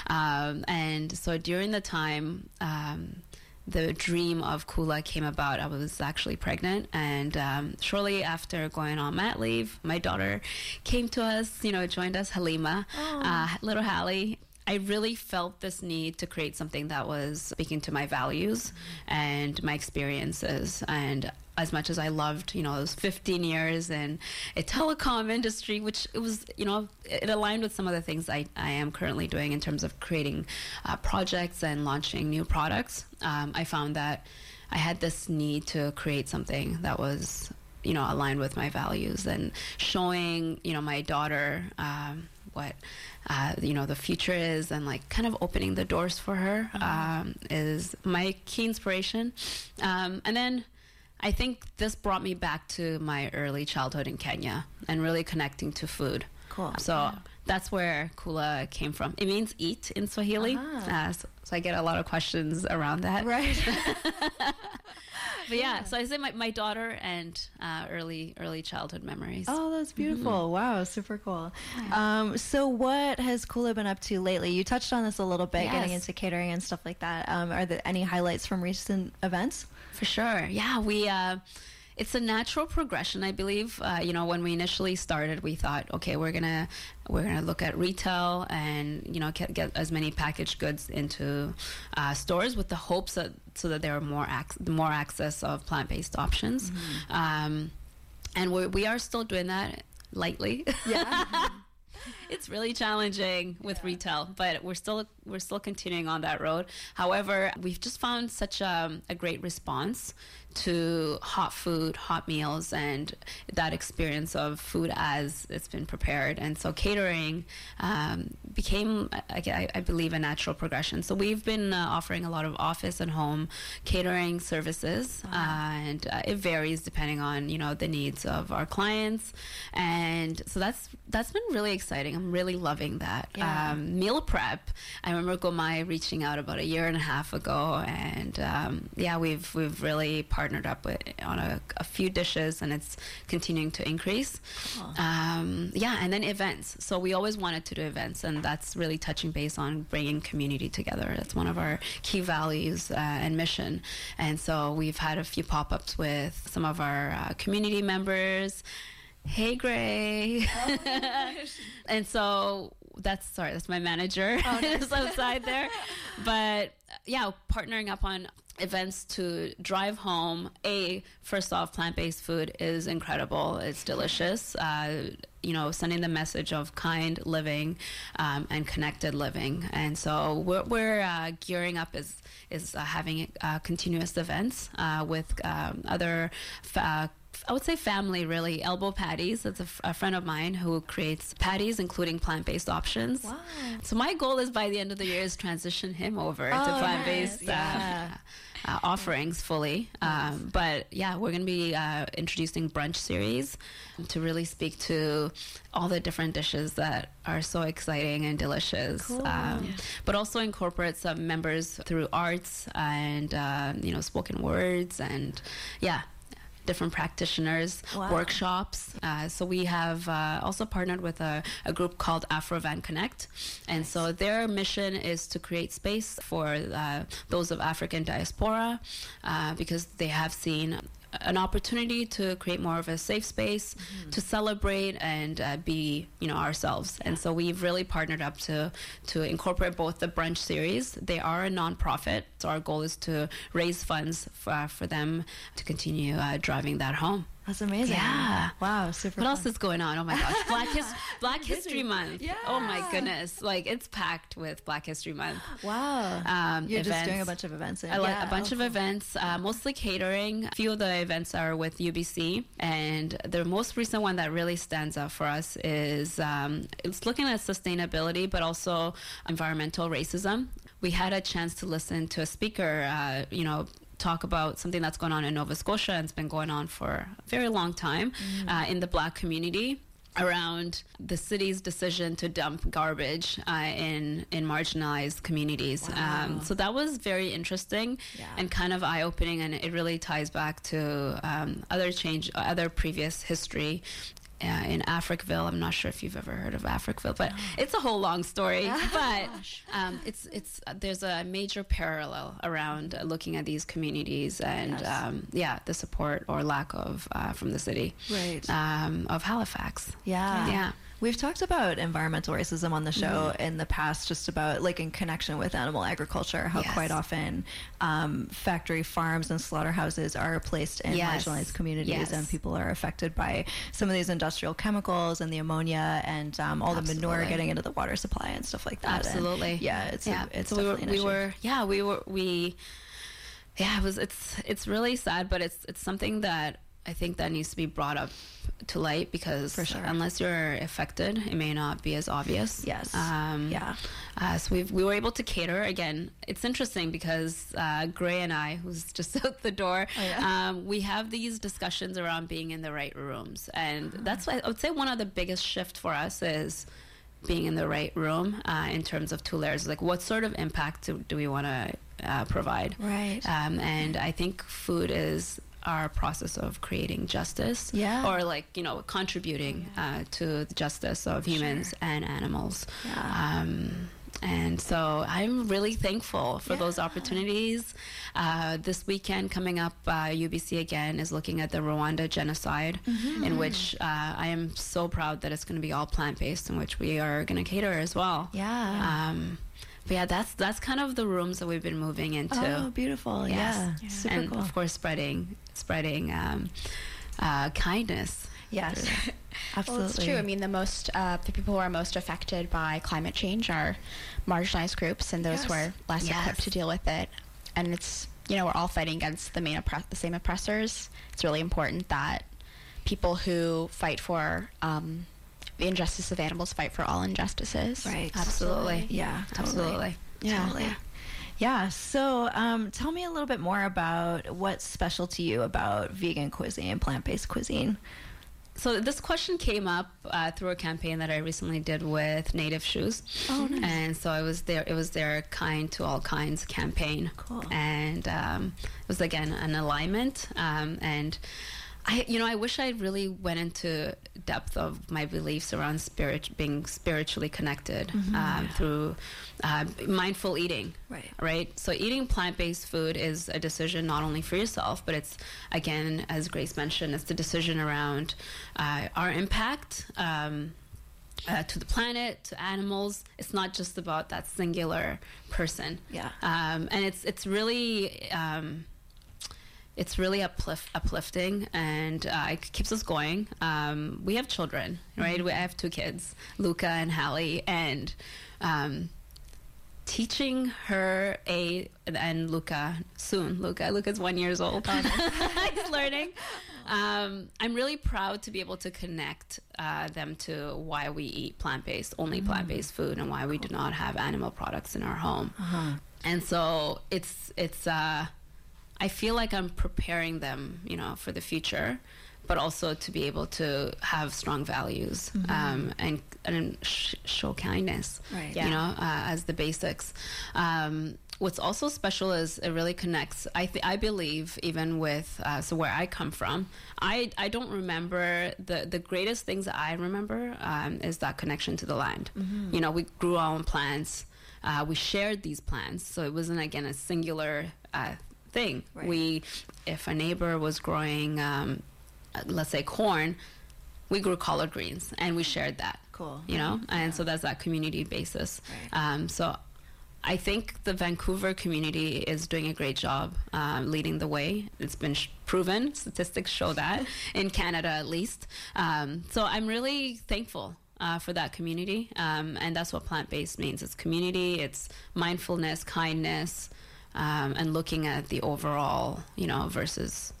Um, and so during the time, um, the dream of Kula came about. I was actually pregnant, and um, shortly after going on mat leave, my daughter came to us. You know, joined us, Halima, uh, little Hallie. I really felt this need to create something that was speaking to my values and my experiences. And as much as I loved, you know, those 15 years in a telecom industry, which it was, you know, it aligned with some of the things I, I am currently doing in terms of creating uh, projects and launching new products. Um, I found that I had this need to create something that was you know aligned with my values and showing you know my daughter um, what uh, you know the future is and like kind of opening the doors for her um, is my key inspiration um, and then I think this brought me back to my early childhood in Kenya and really connecting to food. Cool. So that's where kula came from. It means eat in Swahili. Uh, so, so I get a lot of questions around that. Right. But yeah, so I say my, my daughter and uh, early early childhood memories. Oh, that's beautiful. Wow, super cool. Um, so, what has Kula been up to lately? You touched on this a little bit, getting into catering and stuff like that. Um, are there any highlights from recent events? For sure. Yeah, we. Uh, it's a natural progression, I believe. Uh, you know, when we initially started, we thought, okay, we're gonna we're gonna look at retail and you know get, get as many packaged goods into uh, stores with the hopes that so that there are more ac- more access of plant based options. Um, and we we are still doing that lightly. Yeah. it's really challenging with retail, but we're still we're still continuing on that road. However, we've just found such a, a great response to hot food, hot meals, and that experience of food as it's been prepared. And so catering um, became, I, I- believe, a natural progression. So we've been uh, offering a lot of office and home catering services, uh, and uh, it varies depending on you know the needs of our clients. And so that's that's been really exciting. I'm really loving that. Yeah. Um, meal prep. I remember Gomai reaching out about a year and a half ago, and um, yeah, we've we've really partnered up with, on a, a few dishes, and it's continuing to increase. Um, yeah, and then events. So we always wanted to do events, and that's really touching base on bringing community together. That's one of our key values uh, and mission. And so we've had a few pop-ups with some of our uh, community members. Hey, Gray. and so that's sorry, that's my manager Oh, is outside there. But yeah, partnering up on events to drive home. A first off, plant-based food is incredible. It's delicious. Uh, you know, sending the message of kind living um, and connected living. And so we're, we're uh, gearing up is is uh, having uh, continuous events uh, with um, other. Fa- I would say family really. Elbow Patties. That's a, f- a friend of mine who creates patties, including plant-based options. Wow. So my goal is by the end of the year is transition him over to Oh, plant-based nice. Yeah. uh, uh, offerings fully. Um, but yeah, we're going to be uh, introducing brunch series to really speak to all the different dishes that are so exciting and delicious. Cool. Um, But also incorporate some members through arts and uh, you know spoken words and yeah. Different practitioners, Wow. workshops. Uh, so we have uh, also partnered with a, a group called Afrovan Connect, and so their mission is to create space for uh, those of African diaspora uh, because they have seen an opportunity to create more of a safe space to celebrate and uh, be you know ourselves. And so we've really partnered up to to incorporate both the brunch series. They are a nonprofit so our goal is to raise funds for, for them to continue uh, driving that home That's amazing. Yeah. Wow. Super. what fun. else is going on? Oh my gosh, Black His- Black History Month. Yeah. Oh my goodness, like it's packed with Black History Month. Wow. Um, You're just doing a bunch of events. I like a bunch of events, uh, mostly catering. A few of the events are with UBC, and the most recent one that really stands out for us is um, it's looking at sustainability, but also environmental racism. We had a chance to listen to a speaker, uh, you know. Talk about something that's going on in Nova Scotia and it's been going on for a very long time uh, in the black community around the city's decision to dump garbage uh, in in marginalized communities. Um, so that was very interesting and kind of eye opening, and it really ties back to um, other change, other previous history. Uh, in Africville, I'm not sure if you've ever heard of Africville, but it's a whole long story. but um, it's it's uh, there's a major parallel around uh, looking at these communities and um, yeah, the support or lack of uh, from the city Right. um, of Halifax. Yeah. Yeah. We've talked about environmental racism on the show Mm-hmm. in the past, just about like in connection with animal agriculture, how Yes. quite often um, factory farms and slaughterhouses are placed in Yes. marginalized communities Yes. and people are affected by some of these industrial chemicals and the ammonia and um, all the manure getting into the water supply and stuff like that. And Absolutely. yeah, it's, yeah. A, it's so we were, we were, yeah, we were, we, yeah, it was, it's, it's really sad, but it's, it's something that I think that needs to be brought up to light because sure. unless you're affected, it may not be as obvious. Yes. Um, Yeah. Uh, so we've, we were able to cater again. It's interesting because uh, Gray and I, who's just out the door, Oh, yeah. um, we have these discussions around being in the right rooms, and that's why I would say one of the biggest shift for us is being in the right room uh, in terms of two layers. Like, what sort of impact do, do we want to uh, provide? Right. Um, and I think food is our process of creating justice Yeah. or like you know contributing uh, to the justice of humans and animals Yeah. um, and so I'm really thankful for those opportunities. Uh, this weekend coming up, uh, UBC again is looking at the Rwanda genocide, Mm-hmm. in which uh, I am so proud that it's going to be all plant based, in which we are going to cater as well. Yeah. Um, but yeah, that's that's kind of the rooms that we've been moving into. Oh, beautiful. Yeah. Super and cool. of course, spreading spreading um, uh, kindness. Yes. Absolutely. Well, it's true. I mean, the most uh, the people who are most affected by climate change are marginalized groups and those who Yes. are less Yes. equipped to deal with it. And it's you know we're all fighting against the main oppre- the same oppressors. It's really important that people who fight for um, the injustice of animals fight for all injustices. Right. Absolutely. Yeah, totally. Absolutely. Yeah. Totally. Yeah. So, um, tell me a little bit more about what's special to you about vegan cuisine, and plant-based cuisine. so this question came up uh, through a campaign that I recently did with Native Shoes. Oh, nice. And so I was there. It was their kind to all kinds campaign. Cool. And um, it was again an alignment. Um, and I, you know, I wish I really went into depth of my beliefs around spirit, being spiritually connected um, through uh, mindful eating. Right. Right. So eating plant-based food is a decision not only for yourself, but it's again, as Grace mentioned, it's the decision around uh, our impact. Um, uh, to the planet, to animals. It's not just about that singular person. Yeah. Um, and it's it's really um, it's really uplift, uplifting and uh, it keeps us going. Um, we have children, right? We I have two kids, Luca and Hallie, and um, teaching her a and Luca soon. Luca, Luca's one years old. He's learning. Um, I'm really proud to be able to connect uh, them to why we eat plant based, only plant based food, and why we do not have animal products in our home. And so it's it's. Uh, I feel like I'm preparing them, you know, for the future, but also to be able to have strong values um, and and sh- show kindness, Right. You know, uh, as the basics. Um, what's also special is it really connects. I th- I believe even with uh, so where I come from, I I don't remember the the greatest things that I remember um, is that connection to the land. You know, we grew our own plants. Uh, we shared these plants, so it wasn't again a singular uh, thing. Right. We, if a neighbor was growing, um, let's say corn, we grew collard greens and we shared that. Cool. You know, and so that's that community basis. Right. Um, so I think the Vancouver community is doing a great job um, leading the way. It's been sh- proven, statistics show that, in Canada at least. Um, so I'm really thankful. Uh, for that community, um, and that's what plant-based means. It's community, it's mindfulness, kindness, um, and looking at the overall, you know, versus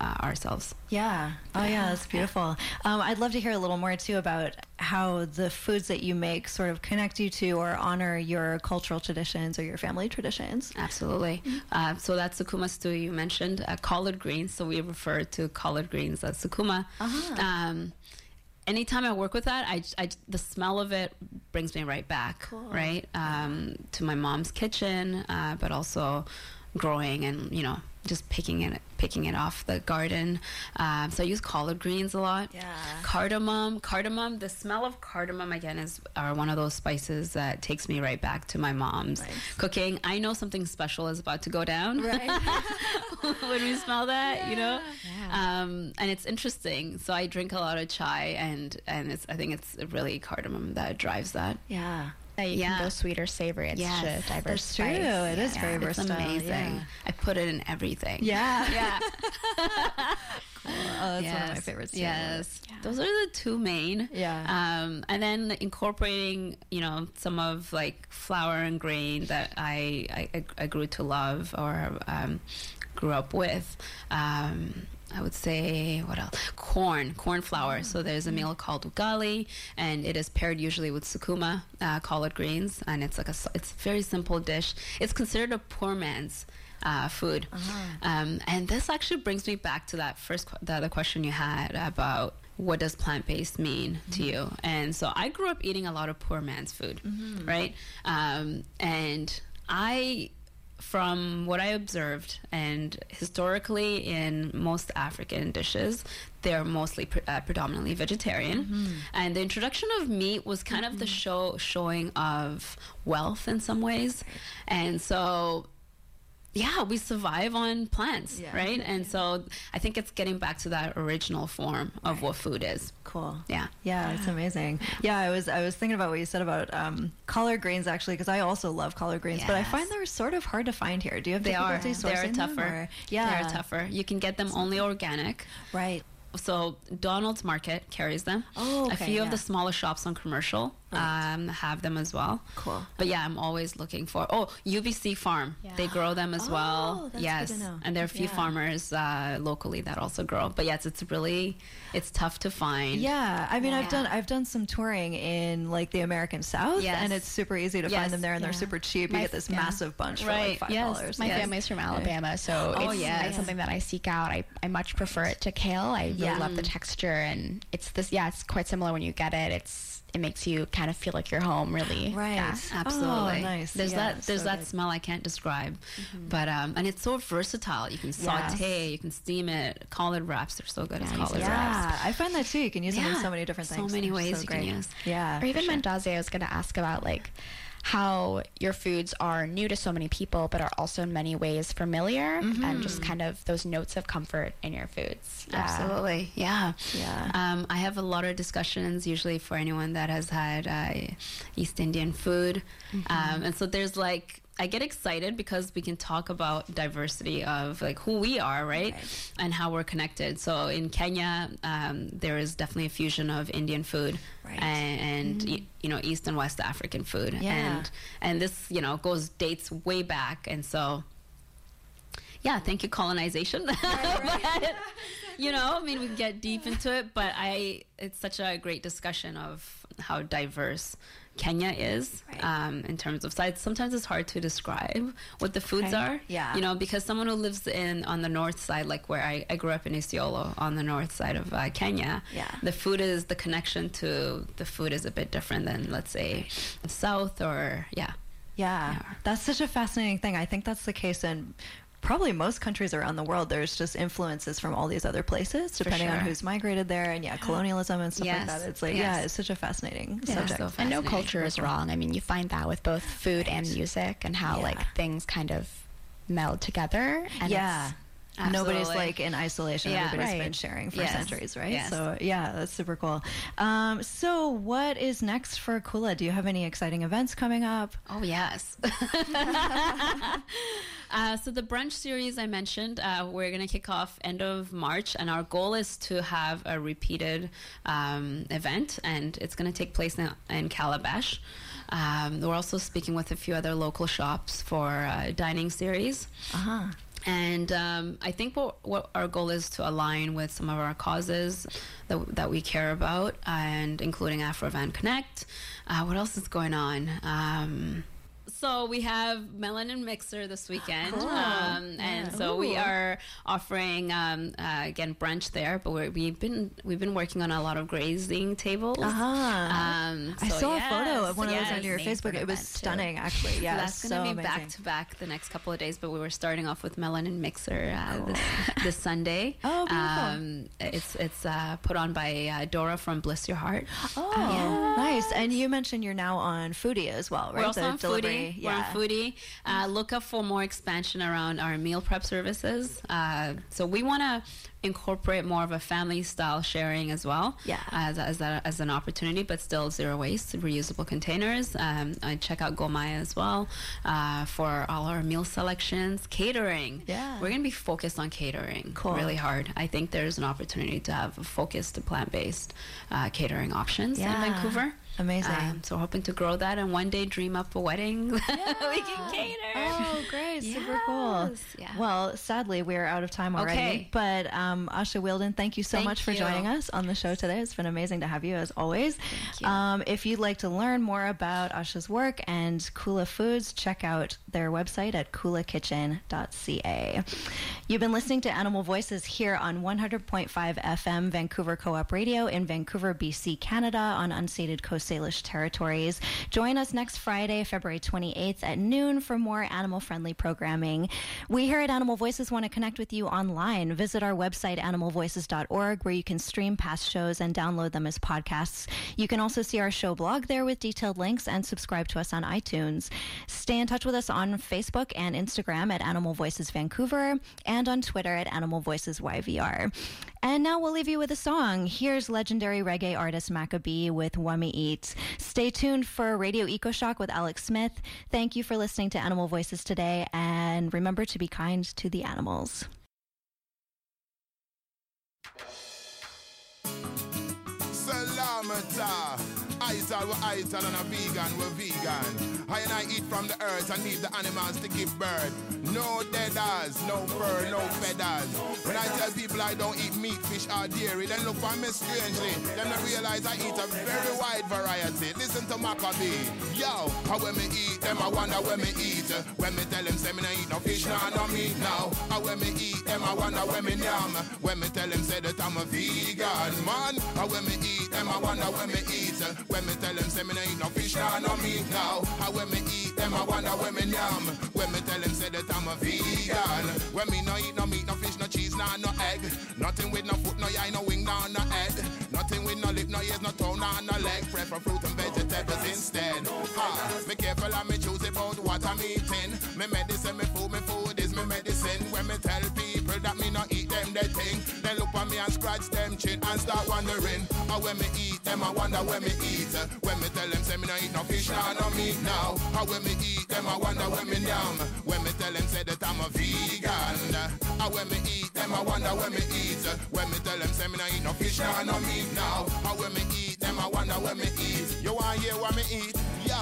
uh, ourselves. Yeah. Oh, yeah. That's beautiful. Um, I'd love to hear a little more too about how the foods that you make sort of connect you to or honor your cultural traditions or your family traditions. Absolutely. Uh, so that's sukuma stew you mentioned. Uh, collard greens. So we refer to collard greens as sukuma. Uh Um, anytime I work with that, I, I- the smell of it brings me right back, right, um, to my mom's kitchen, uh, but also growing and you know just picking it picking it off the garden. Um, so I use collard greens a lot. Yeah. Cardamom, cardamom. The smell of cardamom again is are one of those spices that takes me right back to my mom's cooking. I know something special is about to go down Right. when we smell that, you know. Um, and it's interesting. So I drink a lot of chai, and and it's I think it's really cardamom that drives that. yeah. That you Yeah. can go sweet or savory. It's Yes, just diverse That's true. spice. It is Yeah. very It's versatile. amazing. Yeah. I put it in everything. Yeah. Yeah. Oh, that's one of my favorites too. Yes. Those are the two main. Yeah. Um, and then incorporating, you know, some of like flour and grain that I, I, I grew to love or um, grew up with. Um, I would say what else? Corn, corn flour. So there's a meal called ugali, and it is paired usually with sukuma, uh, collard greens, and it's like a it's a very simple dish. It's considered a poor man's uh, food, um, and this actually brings me back to that first qu- the other question you had about what does plant-based mean to you? And so i grew up eating a lot of poor man's food right? Um, and i from what I observed, and historically in most African dishes, they're mostly pre- uh, predominantly vegetarian. And the introduction of meat was kind of the show showing of wealth in some ways. And so yeah, we survive on plants, Yeah. right? And so I think it's getting back to that original form of what food is. Cool. Yeah. Yeah, it's amazing. Yeah, I was I was thinking about what you said about um, collard greens actually because I also love collard greens, but I find they're sort of hard to find here. Do you have They are. difficulty They're sourcing them, tougher. or- Yeah, They're tougher. You can get them only organic. Right. So Donald's Market carries them. Oh, okay, A few of the smaller shops on commercial um, have them as well. Cool. But yeah, I'm always looking for. Oh, UBC Farm. They grow them as Oh, well. yes, and there are a few Yeah. farmers uh, locally that also grow. But yes, it's really it's tough to find. Yeah, I mean, I've done I've done some touring in like the American South, Yes. and it's super easy to Yes. find them there, and they're super cheap. My- you get this yeah. massive bunch for like five Yes, dollars. my family's from Alabama, so Oh, it's, yes. it's something that I seek out. I, I much prefer it to kale. I really Yeah. love the texture, and it's this. Yeah, it's quite similar when you get it. It's it makes you kind of feel like you're home. Really, Right. Yeah. Absolutely. Oh, nice. There's Yeah, that there's so that good. smell I can't describe. But um and it's so versatile. You can saute, you can steam it, collard wraps are so good as collard wraps. Yeah, I find that too. You can use them in so many different So things. So many ways so you can use. Yeah, Or even sure. Mandazi, I was going to ask about like how your foods are new to so many people, but are also in many ways familiar, and just kind of those notes of comfort in your foods. Absolutely, yeah, Yeah. Um, I have a lot of discussions usually for anyone that has had uh, East Indian food, um, and so there's like I get excited because we can talk about diversity of like who we are, right, and how we're connected. So in Kenya, um, there is definitely a fusion of Indian food Right. and, and y- you know East and West African food, Yeah. and and this you know goes dates way back, and so yeah, thank you colonization. but, you know, I mean, we can get deep into it, but I, it's such a great discussion of how diverse Kenya is um, in terms of size. Sometimes it's hard to describe what the foods Okay. are. Yeah. You know, because someone who lives in on the north side, like where I, I grew up in Isiolo, on the north side of uh, Kenya, Yeah. the food is the connection to the food is a bit different than let's say the south or yeah. Yeah, that's such a fascinating thing. I think that's the case in probably most countries around the world. There's just influences from all these other places, depending on who's migrated there, and yeah, colonialism and stuff Yes, like that. It's like, yeah, it's such a fascinating Yeah. subject. So And no culture is wrong. I mean, you find that with both food and music, and how like things kind of meld together. And yeah. it's- Nobody's like in isolation. Yeah. Everybody's been sharing for Yes. centuries, right? Yes. So yeah, that's super cool. Um, so what is next for Kula? Do you have any exciting events coming up? Oh yes. uh, so the brunch series I mentioned, uh, we're going to kick off end of March, and our goal is to have a repeated um, event, and it's going to take place in, in Calabash. Um, we're also speaking with a few other local shops for uh, dining series. Uh huh. And um, I think what, what our goal is to align with some of our causes that, that we care about, and including Afro Van Connect. Uh, what else is going on? Um, so we have Melanin Mixer this weekend, Cool. um, and so we are offering um, uh, again brunch there. But we're, we've been we've been working on a lot of grazing tables. Uh-huh. Um, I so saw a photo of one of those on your Facebook. It was event, too. stunning, actually. Yeah, So that's going to be amazing. back to back the next couple of days, but we were starting off with Melanin Mixer uh, this, this Sunday. Oh, beautiful. Um, it's it's uh, put on by uh, Dora from Bliss Your Heart. Oh, nice. And you mentioned you're now on Foodie as well, right? We're also The on delivery. Foodie. We're on Foodie. Uh, look up for more expansion around our meal prep services. Uh, so we want to incorporate more of a family style sharing as well. Yeah. As, as, a, as an opportunity, but still zero waste, reusable containers. Um, I check out Gomaya as well uh, for all our meal selections. Catering. Yeah. We're going to be focused on catering Cool. really hard. I think there's an opportunity to have a focused plant based uh, catering options Yeah. in Vancouver. Amazing. Um, so hoping to grow that and one day dream up a wedding we can cater. Oh, great. Super cool. Yeah. Well, sadly, we're out of time already. Okay. But um, Asha Wheeldon, thank you so Thank much for you. joining us on the show today. It's been amazing to have you, as always. Thank you. Um, if you'd like to learn more about Asha's work and Kula Foods, check out their website at kulakitchen.ca. You've been listening to Animal Voices here on 100.5 FM Vancouver Co-op Radio in Vancouver, BC, Canada on unceded Coast Salish territories. Join us next Friday, February 28th at noon for more animal-friendly programming. We here at Animal Voices want to connect with you online. Visit our website, animalvoices.org, where you can stream past shows and download them as podcasts. You can also see our show blog there with detailed links and subscribe to us on iTunes. Stay in touch with us on Facebook and Instagram at Animal Voices Vancouver and on Twitter at Animal Voices YVR. And now we'll leave you with a song. Here's legendary reggae artist Macka B with Wummy Stay tuned for Radio Ecoshock with Alex Smith. Thank you for listening to Animal Voices today, and remember to be kind to the animals. Salamata. I Ital, we Ital, and a vegan, we're vegan. I and I eat from the earth and leave the animals to give birth. No deaders, no fur, no feathers. When I tell people I don't eat meat, fish, or dairy, then look for me strangely. Then I realize I eat a very wide variety. Listen to Macka B. Yo, how when me eat them, I wonder when me eat. When me tell them, say me no eat no fish, no, no meat now. How when me eat them, I wonder when me yam. When me tell them, say that I'm a vegan, man. How when me eat them, I wonder when me eat. When me tell them, say me no eat no fish, no, no meat now. How when me eat them, I wonder when me yam. When me tell them, say that I'm a vegan. When me no eat no meat, no fish, no cheese, no, no egg. Nothing with no foot, no eye, no wing, no, no head. Nothing with no lip, no ears, no toe, no, no leg. Prefer fruit and vegetables instead. Ha, me careful and me choose about what I'm eating. Me medicine, me food, me food is me medicine. When me tell people that me not eat them, they think. They look at me and scratch them chin and start wondering. How when me eat them, I wonder when me eat. When me tell them, say me not eat no fish, no, no meat now. How when me eat them, I wonder when me yam. When me tell them, say that I'm a vegan. How when me eat them, I wonder when me eat. When me tell them, say me not eat no fish, no, no meat now. How when me eat them, I wonder when me eat. You want hear what me eat? Yo,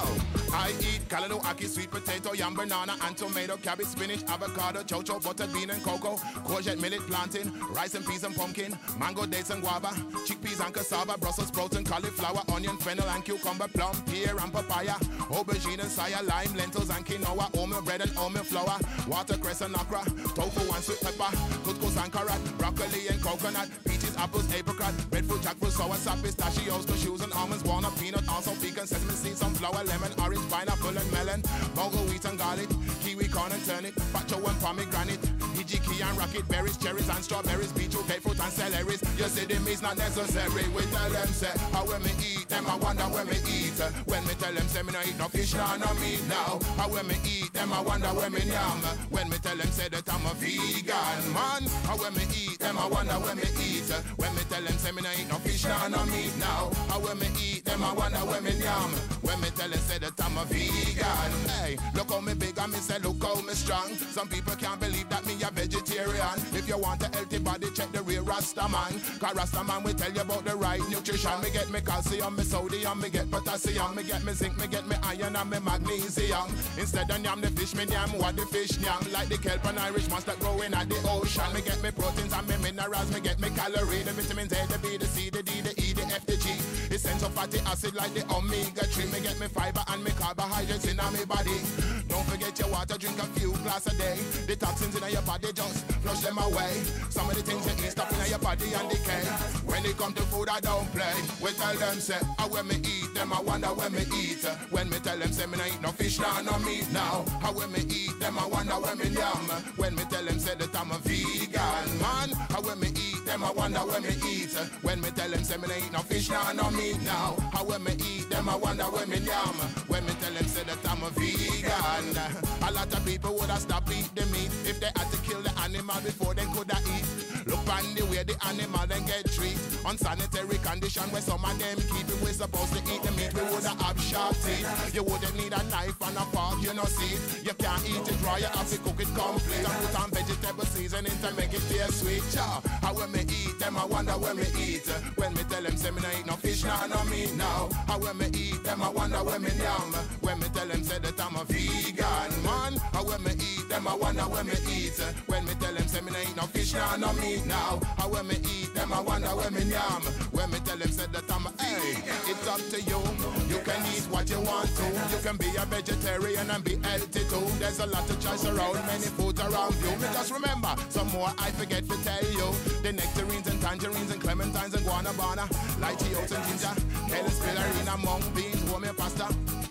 I eat callaloo, ackee, sweet potato, yam, banana, and tomato, cabbage, spinach, avocado, chocho, buttered bean and cocoa, courgette, millet, plantain, rice and peas and pumpkin, mango, dates and guava, chickpeas and cassava, Brussels sprouts and cauliflower, onion, fennel and cucumber, plum, pear and papaya, aubergine and saya, lime, lentils and quinoa, oatmeal bread and oatmeal flour, watercress and okra, tofu and sweet pepper, couscous and carrot, broccoli and coconut, peaches, apples, apricot, breadfruit, jackfruit, soursop, pistachios, cashews and almonds, walnut, peanut, also pecan, sesame seeds, sunflower, lemon, orange, pineapple and melon, mango, wheat and garlic, kiwi, corn and turnip, pacho and pomegranate, hijiki and rocket berries, cherries and strawberries, beetroot, grapefruit and celeries. You see them is not necessary. We tell them say, how when me eat them, I wonder when me eat. When me tell them say me no eat no fish, no no meat now. How when me eat them, I wonder when me yam. When me tell them say that I'm a vegan man. How when me eat them, I wonder when me eat. When me tell them say me no eat no fish, no no meat now. How when me eat them, I wonder when me yam. When me tell them say that I'm a vegan. Hey, look how me big and me say look how me strong. Some people can't believe that me a vegetarian. If you want a healthy body, check the real Rasta man. Cause Rasta man will tell you about the right nutrition. Me get me calcium, me sodium, me get potassium, me get me zinc, me get me iron and me magnesium. Instead of yam the fish, me yam what the fish yam. Like the kelp and Irish moss that growing at the ocean. Me get me proteins and me minerals, me get me calorie, the vitamins A, the B, the C, the D, the E, the F, the Essential fatty acid like the omega 3. Me get me fiber and me carbohydrates in my body. Don't forget your water, drink a few glass a day. The toxins in your body just flush them away. Some of the things you eat stop in your body and decay. When it come to food, I don't play. We tell them say, I when me eat them, I wonder when me eat. When me tell them say me no eat no fish, no no meat now. How when me eat them, I wonder when me yam. When me tell them say that I'm a vegan man. How when me eat them, I wonder when me eat. When me tell them say me eat no fish, no no meat now. How when me eat them, I wonder when me yam. When me tell them say that I'm a vegan. A lot of people would have stopped eat the meat if they had to kill the animal before they could have eat. Look on the way the animal then get treat. Unsanitary condition where some of them keep it. We're supposed to eat the meat. We would have sharp teeth. You wouldn't need a knife and a fork, you know see. You can't eat it raw, you have to cook it complete. And put on vegetable seasoning to make it taste sweet. Yeah. How when me eat them, I wonder when me eat. When me tell them say me no eat no fish, no no meat now. How when me eat them, I wonder when me yam. When me tell them say that I'm a vegan man. How when me eat them, I wonder when me eat. Eh? When me tell them say me no eat no fish, no no meat now. How when me eat them, I wonder when me yam. When me tell them say that I'm a hey, it's up to you. You can eat what you want to. You can be a vegetarian and be healthy too. There's a lot of choice around, many foods around you. Me just remember, some more I forget to tell you. The nectarines and tangerines and clementines and guanabana, oats and ginger, kale and spirulina, mung beans, warm pasta.